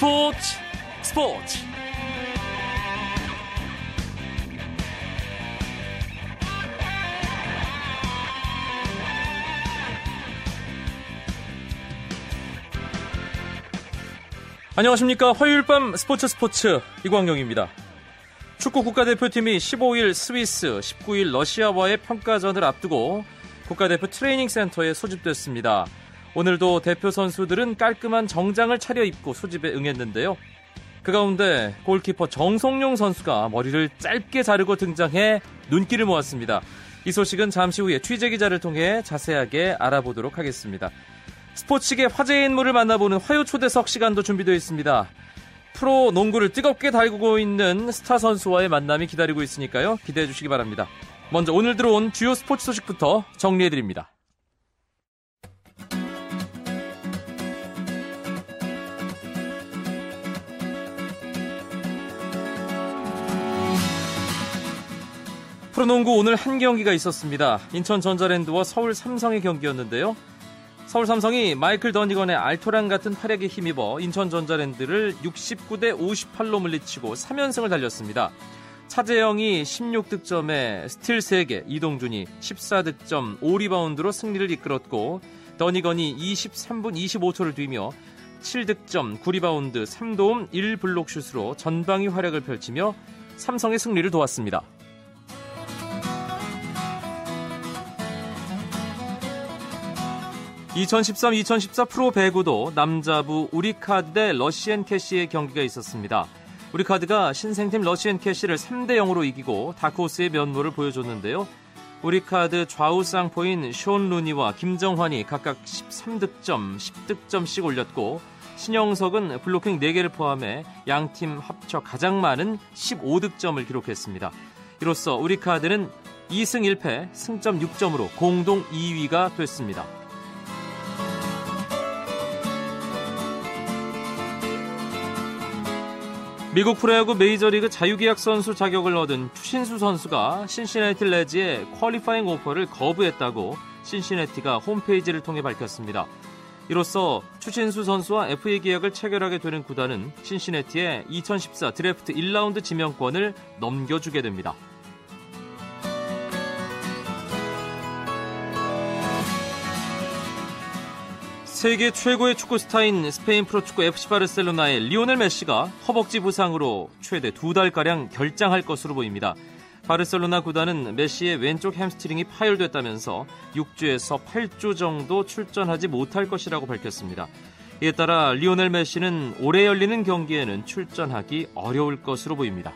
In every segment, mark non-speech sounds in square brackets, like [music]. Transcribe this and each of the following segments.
스포츠 스포츠 안녕하십니까 화요일 밤 스포츠 스포츠 이광용입니다. 축구 국가대표팀이 15일 스위스, 19일 러시아와의 평가전을 앞두고 국가대표 트레이닝 센터에 소집됐습니다. 오늘도 대표 선수들은 깔끔한 정장을 차려입고 소집에 응했는데요. 그 가운데 골키퍼 정성용 선수가 머리를 짧게 자르고 등장해 눈길을 모았습니다. 이 소식은 잠시 후에 취재 기자를 통해 자세하게 알아보도록 하겠습니다. 스포츠계 화제의 인물을 만나보는 화요 초대석 시간도 준비되어 있습니다. 프로 농구를 뜨겁게 달구고 있는 스타 선수와의 만남이 기다리고 있으니까요. 기대해 주시기 바랍니다. 먼저 오늘 들어온 주요 스포츠 소식부터 정리해 드립니다. 프로농구 오늘 한 경기가 있었습니다. 인천 전자랜드와 서울 삼성의 경기였는데요. 서울 삼성이 마이클 더니건의 알토란 같은 활약에 힘입어 인천 전자랜드를 69대 58로 물리치고 3연승을 달렸습니다. 차재영이 16득점에 스틸 3개, 이동준이 14득점 5리바운드로 승리를 이끌었고 더니건이 23분 25초를 뛰며 7득점 9리바운드 3도움 1블록슛으로 전방위 활약을 펼치며 삼성의 승리를 도왔습니다. 2013-2014 프로 배구도 남자부 우리카드 대 러시앤 캐시의 경기가 있었습니다. 우리카드가 신생팀 러시앤 캐시를 3대 0으로 이기고 다크호스의 면모를 보여줬는데요. 우리카드 좌우 쌍포인 숀 루니와 김정환이 각각 13득점, 10득점씩 올렸고 신영석은 블로킹 4개를 포함해 양팀 합쳐 가장 많은 15득점을 기록했습니다. 이로써 우리카드는 2승 1패, 승점 6점으로 공동 2위가 됐습니다. 미국 프로야구 메이저리그 자유계약 선수 자격을 얻은 추신수 선수가 신시내티 레지의 퀄리파잉 오퍼를 거부했다고 신시내티가 홈페이지를 통해 밝혔습니다. 이로써 추신수 선수와 FA 계약을 체결하게 되는 구단은 신시내티에 2014 드래프트 1라운드 지명권을 넘겨주게 됩니다. 세계 최고의 축구 스타인 스페인 프로축구 FC 바르셀로나의 리오넬 메시가 허벅지 부상으로 최대 두 달가량 결장할 것으로 보입니다. 바르셀로나 구단은 메시의 왼쪽 햄스트링이 파열됐다면서 6주에서 8주 정도 출전하지 못할 것이라고 밝혔습니다. 이에 따라 리오넬 메시는 올해 열리는 경기에는 출전하기 어려울 것으로 보입니다.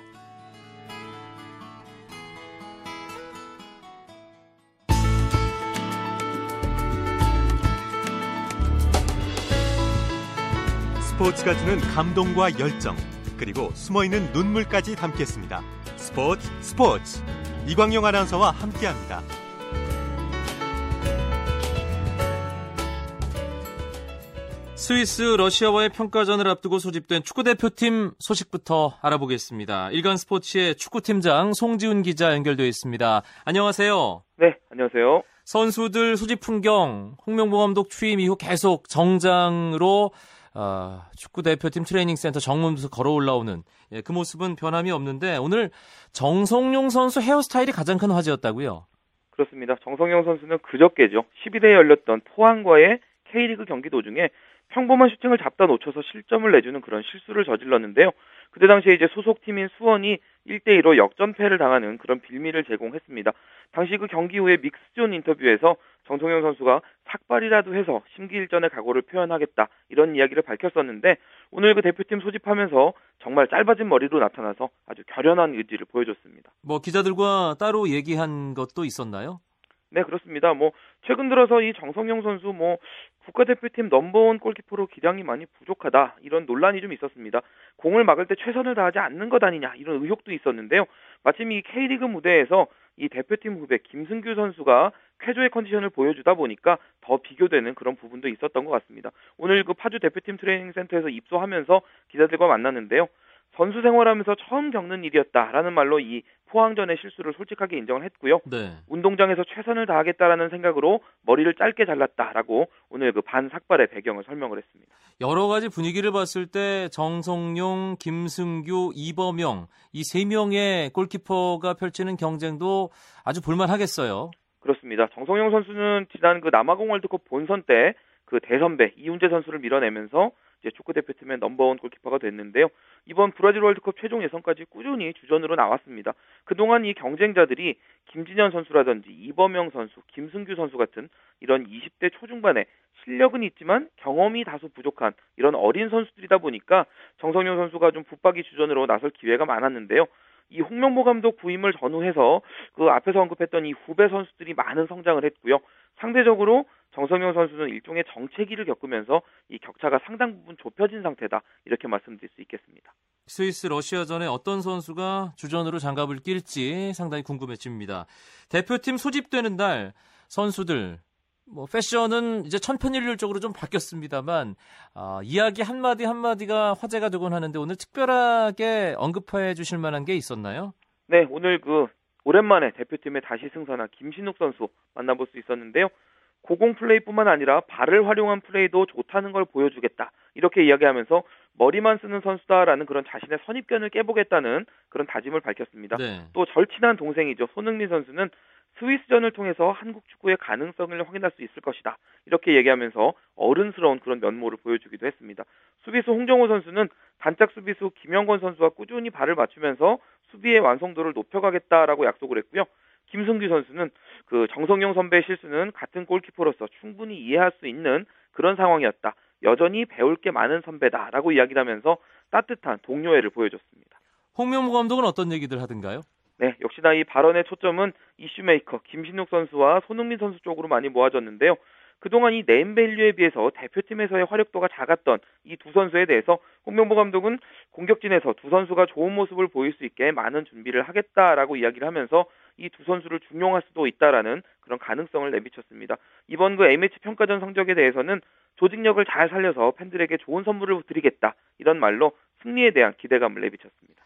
스포츠가 주는 감동과 열정 그리고 숨어있는 눈물까지 담겠습니다. 스포츠 스포츠 이광용 아나운서와 함께합니다. 스위스 러시아와의 평가전을 앞두고 소집된 축구대표팀 소식부터 알아보겠습니다. 일간 스포츠의 축구팀장 송지훈 기자 연결되어 있습니다. 안녕하세요. 네, 안녕하세요. 선수들 소집 풍경, 홍명보 감독 취임 이후 계속 정장으로 어, 축구 대표팀 트레이닝 센터 정문부터 걸어 올라오는 예, 그 모습은 변함이 없는데 오늘 정성용 선수 헤어스타일이 가장 큰 화제였다고요? 그렇습니다. 정성용 선수는 그저께죠. 12대에 열렸던 포항과의 K리그 경기 도중에 평범한 슈팅을 잡다 놓쳐서 실점을 내주는 그런 실수를 저질렀는데요. 그때 당시에 이제 소속팀인 수원이 1대2로 역전패를 당하는 그런 빌미를 제공했습니다. 당시 그 경기 후에 믹스존 인터뷰에서 정성영 선수가 삭발이라도 해서 심기일전의 각오를 표현하겠다 이런 이야기를 밝혔었는데 오늘 그 대표팀 소집하면서 정말 짧아진 머리로 나타나서 아주 결연한 의지를 보여줬습니다. 뭐 기자들과 따로 얘기한 것도 있었나요? 네, 그렇습니다. 뭐 최근 들어서 이 정성영 선수 뭐 국가대표팀 넘버원 골키퍼로 기량이 많이 부족하다 이런 논란이 좀 있었습니다. 공을 막을 때 최선을 다하지 않는 것 아니냐 이런 의혹도 있었는데요. 마침 이 K리그 무대에서 이 대표팀 후배 김승규 선수가 쾌조의 컨디션을 보여주다 보니까 더 비교되는 그런 부분도 있었던 것 같습니다. 오늘 그 파주 대표팀 트레이닝 센터에서 입소하면서 기자들과 만났는데요. 선수 생활하면서 처음 겪는 일이었다라는 말로 이 포항전의 실수를 솔직하게 인정을 했고요. 네. 운동장에서 최선을 다하겠다라는 생각으로 머리를 짧게 잘랐다라고 오늘 그 반삭발의 배경을 설명을 했습니다. 여러 가지 분위기를 봤을 때 정성용, 김승규, 이범영 이 세 명의 골키퍼가 펼치는 경쟁도 아주 볼만하겠어요. 그렇습니다. 정성용 선수는 지난 그 남아공 월드컵 본선 때 그 대선배 이훈재 선수를 밀어내면서 이제 축구 대표팀의 넘버원 골키퍼가 됐는데요. 이번 브라질 월드컵 최종 예선까지 꾸준히 주전으로 나왔습니다. 그동안 이 경쟁자들이 김진현 선수라든지 이범영 선수, 김승규 선수 같은 이런 20대 초중반의 실력은 있지만 경험이 다소 부족한 이런 어린 선수들이다 보니까 정성용 선수가 좀 붙박이 주전으로 나설 기회가 많았는데요. 이 홍명보 감독 부임을 전후해서 그 앞에서 언급했던 이 후배 선수들이 많은 성장을 했고요. 상대적으로 정성용 선수는 일종의 정체기를 겪으면서 이 격차가 상당 부분 좁혀진 상태다 이렇게 말씀드릴 수 있겠습니다. 스위스 러시아전에 어떤 선수가 주전으로 장갑을 낄지 상당히 궁금해집니다. 대표팀 소집되는 날 선수들 뭐 패션은 이제 천편일률적으로 좀 바뀌었습니다만 어, 이야기 한 마디 한 마디가 화제가 되곤 하는데 오늘 특별하게 언급해 주실 만한 게 있었나요? 네, 오늘 그 오랜만에 대표팀에 다시 승선한 김신욱 선수 만나볼 수 있었는데요. 고공 플레이뿐만 아니라 발을 활용한 플레이도 좋다는 걸 보여주겠다. 이렇게 이야기하면서 머리만 쓰는 선수다라는 그런 자신의 선입견을 깨보겠다는 그런 다짐을 밝혔습니다. 네. 또 절친한 동생이죠. 손흥민 선수는 스위스전을 통해서 한국 축구의 가능성을 확인할 수 있을 것이다. 이렇게 얘기하면서 어른스러운 그런 면모를 보여주기도 했습니다. 수비수 홍정호 선수는 단짝 수비수 김영권 선수와 꾸준히 발을 맞추면서 수비의 완성도를 높여가겠다라고 약속을 했고요. 김승규 선수는 그 정성용 선배의 실수는 같은 골키퍼로서 충분히 이해할 수 있는 그런 상황이었다. 여전히 배울 게 많은 선배다라고 이야기를 하면서 따뜻한 동료애를 보여줬습니다. 홍명보 감독은 어떤 얘기들 하던가요? 네, 역시나 이 발언의 초점은 이슈메이커 김신욱 선수와 손흥민 선수 쪽으로 많이 모아졌는데요. 그동안 이 네임밸류에 비해서 대표팀에서의 활약도가 작았던 이 두 선수에 대해서 홍명보 감독은 공격진에서 두 선수가 좋은 모습을 보일 수 있게 많은 준비를 하겠다라고 이야기를 하면서 이 두 선수를 중용할 수도 있다라는 그런 가능성을 내비쳤습니다. 이번 그 A매치 평가전 성적에 대해서는 조직력을 잘 살려서 팬들에게 좋은 선물을 드리겠다 이런 말로 승리에 대한 기대감을 내비쳤습니다.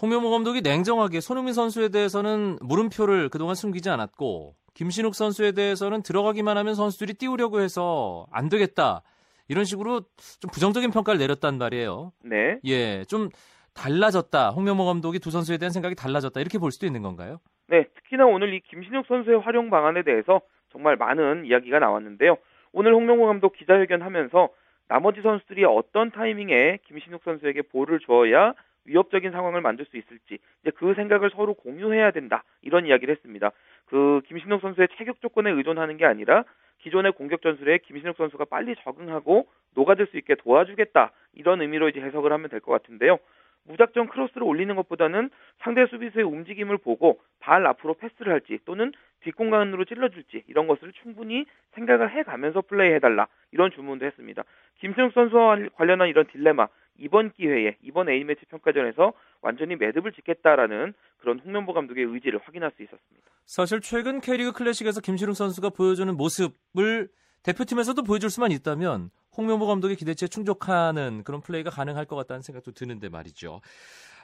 홍명보 감독이 냉정하게 손흥민 선수에 대해서는 물음표를 그동안 숨기지 않았고 김신욱 선수에 대해서는 들어가기만 하면 선수들이 띄우려고 해서 안 되겠다. 이런 식으로 좀 부정적인 평가를 내렸단 말이에요. 네. 예, 좀 달라졌다. 홍명보 감독이 두 선수에 대한 생각이 달라졌다. 이렇게 볼 수도 있는 건가요? 네, 특히나 오늘 이 김신욱 선수의 활용 방안에 대해서 정말 많은 이야기가 나왔는데요. 오늘 홍명보 감독 기자회견 하면서 나머지 선수들이 어떤 타이밍에 김신욱 선수에게 볼을 주어야 위협적인 상황을 만들 수 있을지 이제 그 생각을 서로 공유해야 된다 이런 이야기를 했습니다. 그 김신욱 선수의 체격 조건에 의존하는 게 아니라 기존의 공격 전술에 김신욱 선수가 빨리 적응하고 녹아들 수 있게 도와주겠다 이런 의미로 이제 해석을 하면 될 것 같은데요. 무작정 크로스를 올리는 것보다는 상대 수비수의 움직임을 보고 발 앞으로 패스를 할지 또는 뒷공간으로 찔러줄지 이런 것을 충분히 생각을 해가면서 플레이해달라 이런 주문도 했습니다. 김승욱 선수와 관련한 이런 딜레마 이번 기회에 이번 A매치 평가전에서 완전히 매듭을 짓겠다라는 그런 홍명보 감독의 의지를 확인할 수 있었습니다. 사실 최근 K리그 클래식에서 김신욱 선수가 보여주는 모습을 대표팀에서도 보여줄 수만 있다면 홍명보 감독의 기대치에 충족하는 그런 플레이가 가능할 것 같다는 생각도 드는데 말이죠.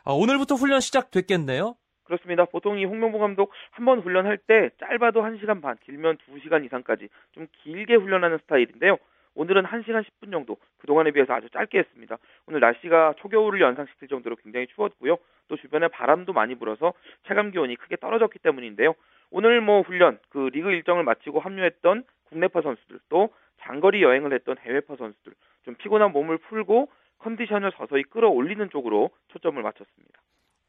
아, 오늘부터 훈련 시작됐겠네요. 그렇습니다. 보통 이 홍명보 감독 한 번 훈련할 때 짧아도 1시간 반, 길면 2시간 이상까지 좀 길게 훈련하는 스타일인데요. 오늘은 1시간 10분 정도 그동안에 비해서 아주 짧게 했습니다. 오늘 날씨가 초겨울을 연상시킬 정도로 굉장히 추웠고요. 또 주변에 바람도 많이 불어서 체감 기온이 크게 떨어졌기 때문인데요. 오늘 뭐 훈련 그 리그 일정을 마치고 합류했던 국내파 선수들 또 장거리 여행을 했던 해외파 선수들 좀 피곤한 몸을 풀고 컨디션을 서서히 끌어올리는 쪽으로 초점을 맞췄습니다.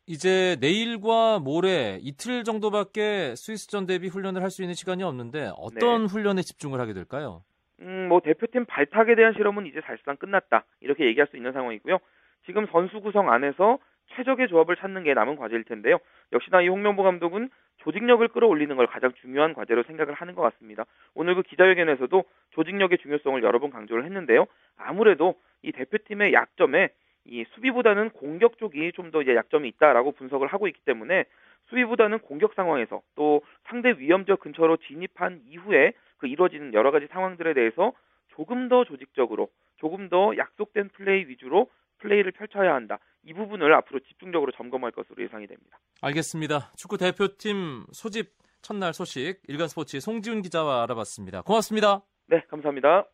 이제 내일과 모레 이틀 정도밖에 스위스전 대비 훈련을 할 수 있는 시간이 없는데 어떤 네. 훈련에 집중을 하게 될까요? 음, 뭐 대표팀 발탁에 대한 실험은 이제 사실상 끝났다 이렇게 얘기할 수 있는 상황이고요. 지금 선수 구성 안에서 최적의 조합을 찾는 게 남은 과제일 텐데요. 역시나 이 홍명보 감독은 조직력을 끌어올리는 걸 가장 중요한 과제로 생각을 하는 것 같습니다. 오늘 그 기자회견에서도 조직력의 중요성을 여러 번 강조를 했는데요. 아무래도 이 대표팀의 약점에 이 수비보다는 공격 쪽이 좀 더 약점이 있다라고 분석을 하고 있기 때문에 수비보다는 공격 상황에서 또 상대 위험적 근처로 진입한 이후에 그 이루어지는 여러 가지 상황들에 대해서 조금 더 조직적으로 조금 더 약속된 플레이 위주로 플레이를 펼쳐야 한다. 이 부분을 앞으로 집중적으로 점검할 것으로 예상이 됩니다. 알겠습니다. 축구 대표팀 소집 첫날 소식 일간 스포츠의 송지훈 기자와 알아봤습니다. 고맙습니다. 네, 감사합니다.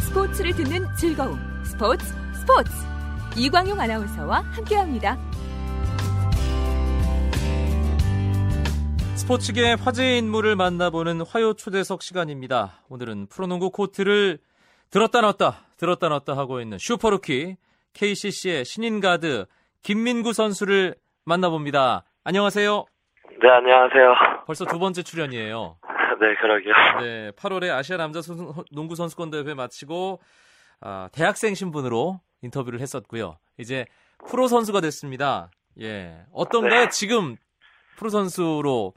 스포츠를 듣는 즐거움. 스포츠 스포츠. 이광용 아나운서와 함께합니다. 스포츠계 화제의 인물을 만나보는 화요 초대석 시간입니다. 오늘은 프로농구 코트를 들었다 놨다 들었다 놨다 하고 있는 슈퍼루키 KCC의 신인 가드 김민구 선수를 만나봅니다. 안녕하세요. 네, 안녕하세요. 벌써 두 번째 출연이에요. [laughs] 네, 그러게요. 네, 8월에 아시아 남자 농구 선수권 대회 마치고 아, 대학생 신분으로 인터뷰를 했었고요. 이제 프로 선수가 됐습니다. 예, 어떤가요? 네. 지금 프로 선수로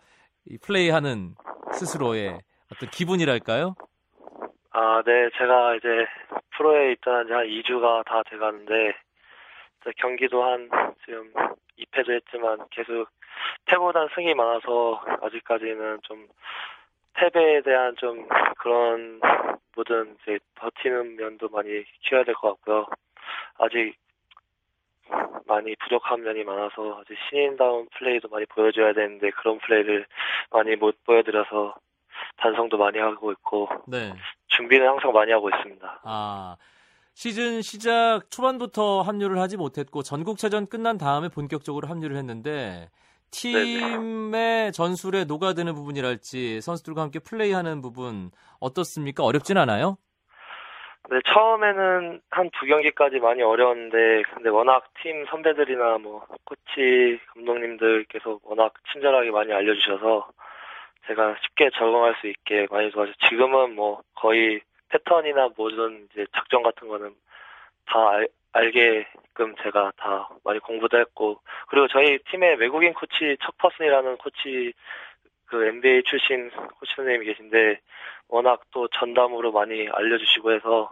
플레이하는 스스로의 어떤 기분이랄까요? 아, 네, 제가 이제 프로에 입단한 지 한 2주가 다 돼가는데, 경기도 한 지금 2패도 했지만 계속 패보단 승이 많아서 아직까지는 좀 패배에 대한 좀 그런 모든 이제 버티는 면도 많이 키워야 될 것 같고요. 아직 많이 부족한 면이 많아서 아직 신인다운 플레이도 많이 보여줘야 되는데 그런 플레이를 많이 못 보여드려서 반성도 많이 하고 있고 네. 준비는 항상 많이 하고 있습니다. 아, 시즌 시작 초반부터 합류를 하지 못했고 전국체전 끝난 다음에 본격적으로 합류를 했는데 팀의 전술에 녹아드는 부분이랄지 선수들과 함께 플레이하는 부분 어떻습니까? 어렵진 않아요? 네, 처음에는 한 두 경기까지 많이 어려웠는데, 근데 워낙 팀 선배들이나 뭐, 코치, 감독님들께서 워낙 친절하게 많이 알려주셔서, 제가 쉽게 적응할 수 있게 많이 도와줘. 지금은 뭐, 거의 패턴이나 모든 이제 작전 같은 거는 다 알, 알게끔 제가 다 많이 공부도 했고, 그리고 저희 팀에 외국인 코치, 척퍼슨이라는 코치, 그 NBA 출신 코치 선생님이 계신데, 워낙 또 전담으로 많이 알려주시고 해서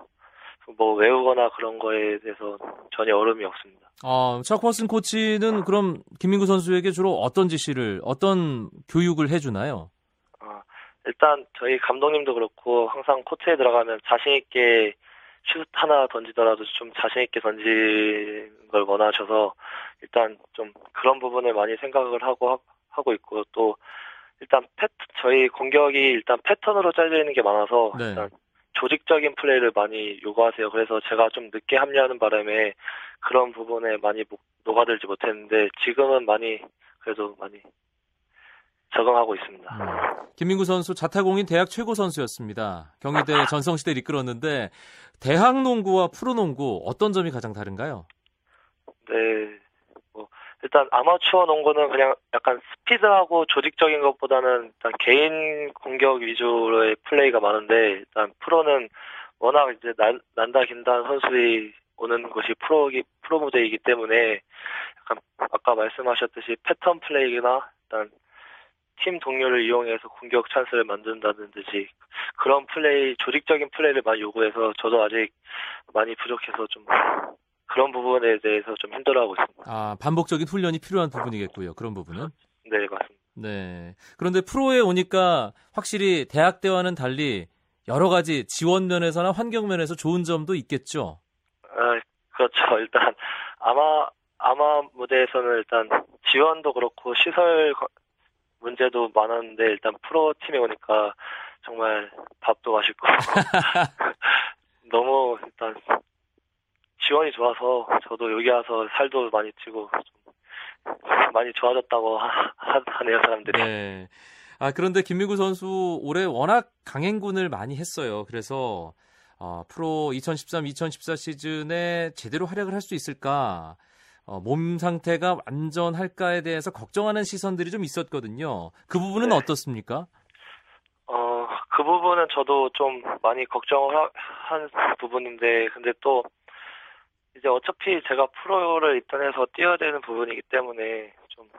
뭐 외우거나 그런 거에 대해서 전혀 어려움이 없습니다. 아, 차커슨 코치는 그럼 김민구 선수에게 주로 어떤 지시를, 어떤 교육을 해주나요? 아, 일단 저희 감독님도 그렇고 항상 코트에 들어가면 자신 있게 슛 하나 던지더라도 좀 자신 있게 던지는 걸 원하셔서 일단 좀 그런 부분을 많이 생각을 하고 하고 있고 또 일단 패 저희 공격이 일단 패턴으로 짜져 있는 게 많아서 네. 일단 조직적인 플레이를 많이 요구하세요. 그래서 제가 좀 늦게 합류하는 바람에 그런 부분에 많이 목- 녹아들지 못했는데 지금은 많이 그래도 많이 적응하고 있습니다. 음. 김민구 선수 자타공인 대학 최고 선수였습니다. 경희대 [laughs] 전성시대를 이끌었는데 대학 농구와 프로 농구 어떤 점이 가장 다른가요? 네. 뭐 일단 아마추어 농구는 그냥 약간 스피드하고 조직적인 것보다는 일단 개인 공격 위주로의 플레이가 많은데 일단 프로는 워낙 이제 난, 난다 긴다 선수들이 오는 곳이 프로기 프로 무대이기 때문에 약간 아까 말씀하셨듯이 패턴 플레이나 일단 팀 동료를 이용해서 공격 찬스를 만든다든지 그런 플레이 조직적인 플레이를 많이 요구해서 저도 아직 많이 부족해서 좀 그런 부분에 대해서 좀 힘들어하고 있습니다. 아, 반복적인 훈련이 필요한 부분이겠고요. 그런 부분은. 네, 맞습니다. 네. 그런데 프로에 오니까 확실히 대학 때와는 달리 여러 가지 지원 면에서나 환경 면에서 좋은 점도 있겠죠. 아, 그렇죠. [laughs] 일단 아마 아마 무대에서는 일단 지원도 그렇고 시설 거- 문제도 많았는데 일단 프로 팀에 오니까 정말 밥도 맛있고 [laughs] [laughs] 너무 일단 지원이 좋아서 저도 여기 와서 살도 많이 찌고 좀 많이 좋아졌다고 하, 하네요 사람들이. 네. 아, 그런데 김민구 선수 올해 워낙 강행군을 많이 했어요. 그래서 어, 프로 2013-2014 시즌에 제대로 활약을 할 수 있을까? 어, 몸 상태가 완전할까에 대해서 걱정하는 시선들이 좀 있었거든요. 그 부분은 네. 어떻습니까? 어, 그 부분은 저도 좀 많이 걱정을 하- 한 부분인데, 근데 또, 이제 어차피 제가 프로를 입단해서 뛰어야 되는 부분이기 때문에, 좀,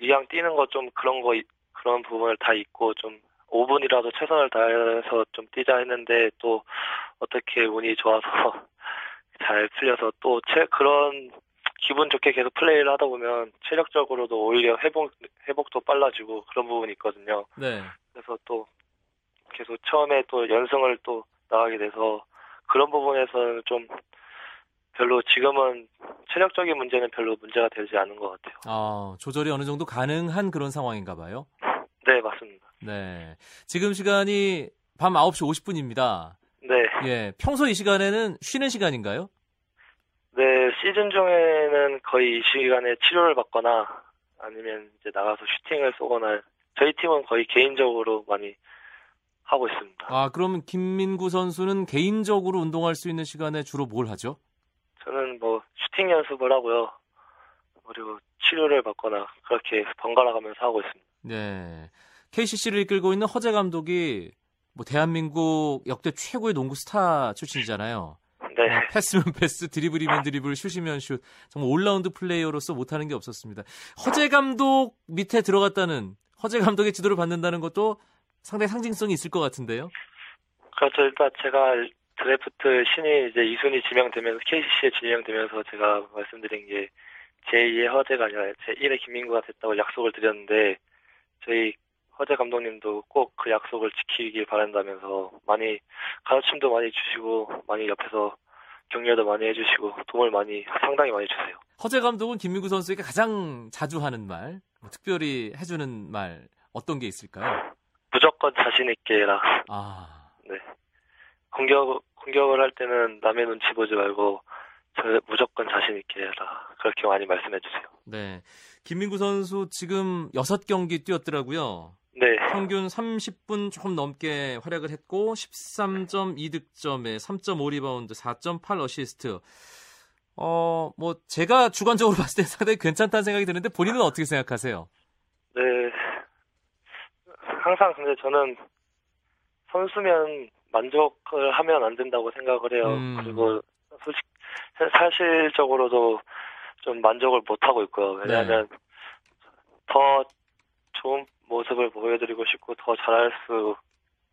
이왕 뛰는 거 좀 그런 거, 이- 그런 부분을 다 잊고, 좀, 5분이라도 최선을 다해서 좀 뛰자 했는데, 또, 어떻게 운이 좋아서 [laughs] 잘 풀려서 또, 채, 그런, 기분 좋게 계속 플레이를 하다 보면, 체력적으로도 오히려 회복, 회복도 빨라지고, 그런 부분이 있거든요. 네. 그래서 또 계속 처음에 또 연승을 또 나가게 돼서 그런 부분에서는 좀 별로 지금은 체력적인 문제는 별로 문제가 되지 않은 것 같아요. 아, 조절이 어느 정도 가능한 그런 상황인가 봐요. 네, 맞습니다. 네. 지금 시간이 밤 9시 50분입니다. 네. 예. 평소 이 시간에는 쉬는 시간인가요? 네, 시즌 중에는 거의 이 시간에 치료를 받거나 아니면 이제 나가서 슈팅을 쏘거나 저희 팀은 거의 개인적으로 많이 하고 있습니다. 아, 그러면 김민구 선수는 개인적으로 운동할 수 있는 시간에 주로 뭘 하죠? 저는 뭐 슈팅 연습을 하고요. 그리고 치료를 받거나 그렇게 번갈아 가면서 하고 있습니다. 네. KCC를 이끌고 있는 허재 감독이 뭐 대한민국 역대 최고의 농구 스타 출신이잖아요. 네. 어, 패스면 패스, 드리블이면 드리블, 슛이면 슛. 정말 올라운드 플레이어로서 못하는 게 없었습니다. 허재 감독 밑에 들어갔다는 허재 감독의 지도를 받는다는 것도 상당히 상징성이 있을 것 같은데요. 그렇죠. 일단 제가 드래프트 신인 이제 이순위 지명되면서 KCC에 지명되면서 제가 말씀드린 게 제2의 허재가 아니라 제1의 김민구가 됐다고 약속을 드렸는데 저희 허재 감독님도 꼭 그 약속을 지키길 바란다면서 많이 가르침도 많이 주시고 많이 옆에서 격려도 많이 해주시고 도움을 많이 상당히 많이 주세요. 허재 감독은 김민구 선수에게 가장 자주 하는 말, 뭐 특별히 해주는 말 어떤 게 있을까요? 무조건 자신 있게 해라. 아, 네. 공격 공격을 할 때는 남의 눈치 보지 말고 저 무조건 자신 있게 해라. 그렇게 많이 말씀해 주세요. 네. 김민구 선수 지금 6경기 뛰었더라고요. 네. 평균 30분 조금 넘게 활약을 했고 13.2득점에 3.5리바운드, 4.8 어시스트. 어, 뭐 제가 주관적으로 [laughs] 봤을 때 상당히 괜찮다는 생각이 드는데 본인은 어떻게 생각하세요? 네. 항상 근데 저는 선수면 만족을 하면 안 된다고 생각을 해요. 음. 그리고 솔직 사실적으로도 좀 만족을 못 하고 있고요. 왜냐하면 더 좋은 모습을 보여드리고 싶고 더 잘할 수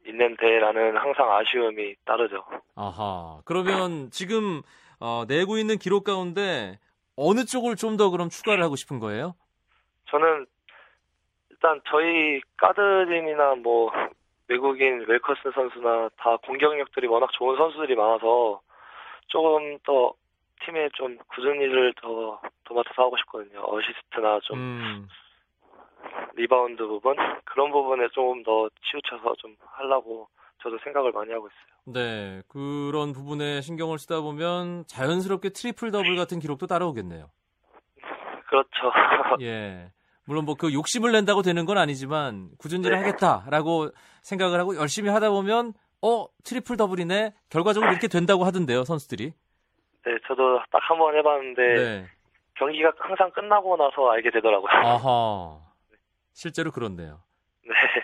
있는데라는 항상 아쉬움이 따르죠. 아하. 그러면 지금 어, 내고 있는 기록 가운데 어느 쪽을 좀 더 그럼 추가를 하고 싶은 거예요? 저는 일단 저희 가드진이나 뭐 외국인 웰커슨 선수나 다 공격력들이 워낙 좋은 선수들이 많아서 조금 더 팀에 좀 궂은 일을 더 도맡아서 하고 싶거든요. 어시스트나 좀 음. 리바운드 부분 그런 부분에 조금 더 치우쳐서 좀 하려고 저도 생각을 많이 하고 있어요. 네. 그런 부분에 신경을 쓰다 보면 자연스럽게 트리플 더블 같은 기록도 따라오겠네요. [laughs] 그렇죠. 예. 물론 뭐 그 욕심을 낸다고 되는 건 아니지만 일을 네. 하겠다라고 생각을 하고 열심히 하다 보면 어 트리플 더블이네 결과적으로 이렇게 된다고 하던데요 선수들이. 네, 저도 딱 한 번 해봤는데 네. 경기가 항상 끝나고 나서 알게 되더라고요. 아하. 실제로 그렇네요.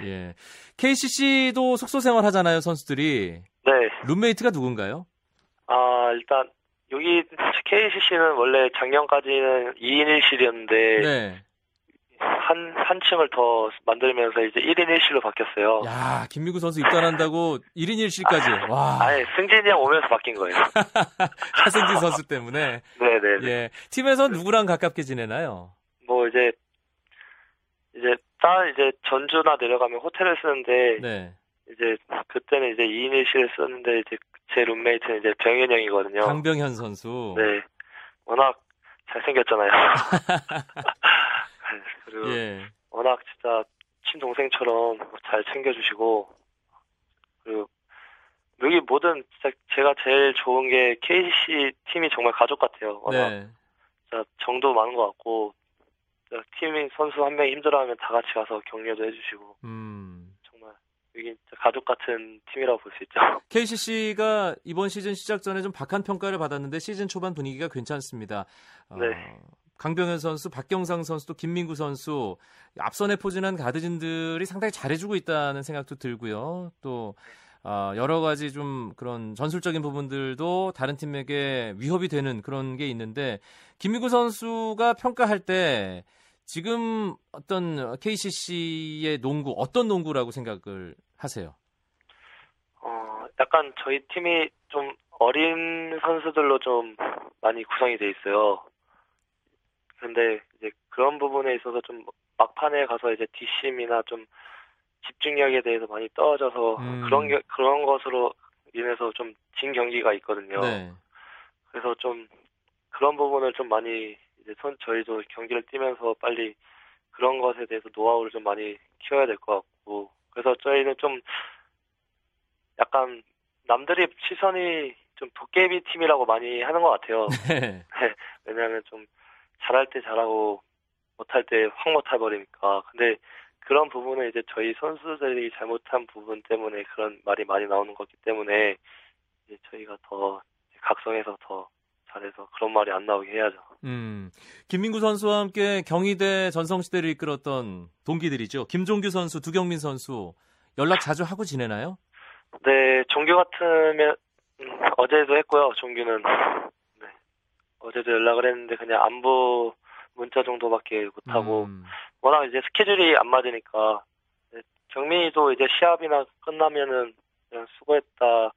네, 예. KCC도 숙소 생활 하잖아요 선수들이. 네. 룸메이트가 누군가요? 아 일단 여기 KCC는 원래 작년까지는 2인 1실이었는데 네. 한, 한 층을 더 만들면서 이제 1인 1실로 바뀌었어요. 야 김민구 선수 입단한다고 1인 1실까지. 와. 아예 승진이 형 오면서 바뀐 거예요. [laughs] 하승진 선수 때문에. 네네. 예. 팀에서 누구랑 가깝게 지내나요? 뭐 이제 이제 따 이제 전주나 내려가면 호텔을 쓰는데 네. 이제 그때는 이제 2인 1실을 썼는데 이제 제 룸메이트는 이제 병현 형이거든요. 강병현 선수. 네. 워낙 잘생겼잖아요. [laughs] [laughs] 그리고 예. 워낙 진짜 친동생처럼 잘 챙겨주시고 그리고 여기 모든 진짜 제가 제일 좋은 게 KCC 팀이 정말 가족 같아요. 워낙 네. 진짜 정도 많은 것 같고 팀이 선수 한 명이 힘들어하면 다 같이 가서 격려도 해주시고 음. 정말 여기 가족 같은 팀이라고 볼 수 있죠. [laughs] KCC가 이번 시즌 시작 전에 좀 박한 평가를 받았는데 시즌 초반 분위기가 괜찮습니다. 어, 네. 강병현 선수, 박경상 선수, 또 김민구 선수 앞선에 포진한 가드진들이 상당히 잘해주고 있다는 생각도 들고요. 또 어, 여러 가지 좀 그런 전술적인 부분들도 다른 팀에게 위협이 되는 그런 게 있는데 김민구 선수가 평가할 때 지금 어떤 KCC의 농구 어떤 농구라고 생각을 하세요? 어, 약간 저희 팀이 좀 어린 선수들로 좀 많이 구성이 돼 있어요. 근데 이제 그런 부분에 있어서 좀 막판에 가서 이제 뒷심이나 좀 집중력에 대해서 많이 떨어져서 음. 그런 게, 그런 것으로 인해서 좀 진 경기가 있거든요. 네. 그래서 좀 그런 부분을 좀 많이 이제 선 저희도 경기를 뛰면서 빨리 그런 것에 대해서 노하우를 좀 많이 키워야 될 것 같고 그래서 저희는 좀 약간 남들이 시선이 좀 도깨비 팀이라고 많이 하는 것 같아요. [laughs] [laughs] 네. 왜냐하면 좀 잘할 때 잘하고 못할 때 확 못해 버리니까. 근데 그런 부분은 이제 저희 선수들이 잘못한 부분 때문에 그런 말이 많이 나오는 거기 때문에 이제 저희가 더 각성해서 더 잘해서 그런 말이 안 나오게 해야죠. 음, 김민구 선수와 함께 경희대 전성시대를 이끌었던 동기들이죠. 김종규 선수, 두경민 선수 연락 자주 하고 지내나요? 네, 종규 같으면 음, 어제도 했고요. 종규는 네, 어제도 연락을 했는데 그냥 안부 문자 정도밖에 못 하고 음, 워낙 이제 스케줄이 안 맞으니까 네, 경민이도 이제 시합이나 끝나면은 그냥 수고했다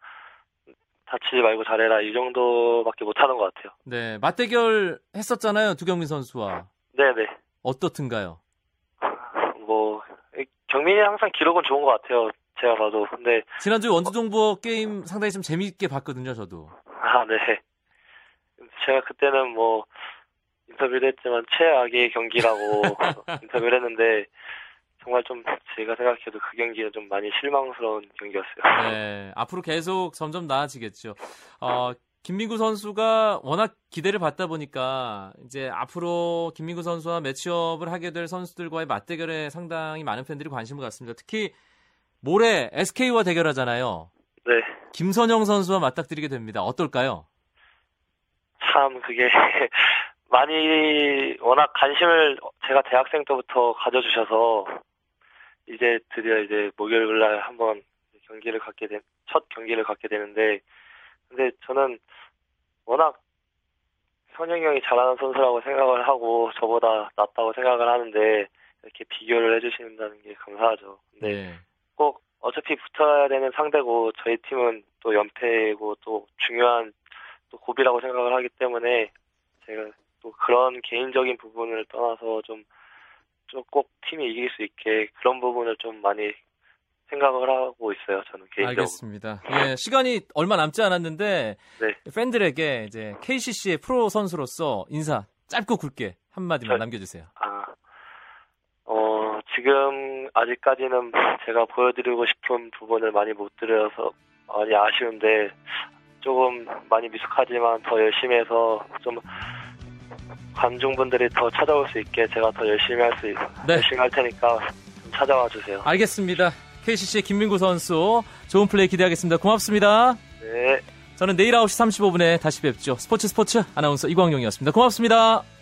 다치지 말고 잘해라 이 정도밖에 못 하는 것 같아요. 네, 맞대결 했었잖아요. 두경민 선수와. 네네. 어떻든가요? 뭐 경민이 항상 기록은 좋은 것 같아요. 제가 봐도 근데 지난주 원주동부어 게임 상당히 좀 재미있게 봤거든요, 저도. 아 네. 제가 그때는 뭐 인터뷰를 했지만 최악의 경기라고 [laughs] 인터뷰를 했는데 정말 좀 제가 생각해도 그 경기는 좀 많이 실망스러운 경기였어요. 네, 앞으로 계속 점점 나아지겠죠. 어, 김민구 선수가 워낙 기대를 받다 보니까 이제 앞으로 김민구 선수와 매치업을 하게 될 선수들과의 맞대결에 상당히 많은 팬들이 관심을 갖습니다. 특히 모레 SK와 대결하잖아요. 네. 김선영 선수와 맞닥뜨리게 됩니다. 어떨까요? 참 그게 [laughs] 많이 워낙 관심을 제가 대학생 때부터 가져주셔서 이제 드디어 이제 목요일 날 한번 경기를 갖게 된 첫 경기를 갖게 되는데 근데 저는 워낙 선영이 형이 잘하는 선수라고 생각을 하고 저보다 낫다고 생각을 하는데 이렇게 비교를 해주신다는 게 감사하죠. 근데 네. 꼭 어차피 붙어야 되는 상대고 저희 팀은 또 연패고 또 중요한 또 고비라고 생각을 하기 때문에 제가 또 그런 개인적인 부분을 떠나서 좀좀꼭 팀이 이길 수 있게 그런 부분을 좀 많이 생각을 하고 있어요. 저는 개인적으로. 알겠습니다. 예, 시간이 얼마 남지 않았는데 네. 팬들에게 이제 KCC의 프로 선수로서 인사 짧고 굵게 한 마디만 저- 남겨주세요. 아, 어, 지금 아직까지는 제가 보여드리고 싶은 부분을 많이 못 드려서 많이 아쉬운데 조금 많이 미숙하지만 더 열심히 해서 좀 관중분들이 더 찾아올 수 있게 제가 더 열심히 할 수, 네. 열심히 할 테니까 좀 찾아와 주세요. 알겠습니다. KCC의 김민구 선수 좋은 플레이 기대하겠습니다. 고맙습니다. 네. 저는 내일 9시 35분에 다시 뵙죠. 스포츠 스포츠 아나운서 이광용이었습니다. 고맙습니다.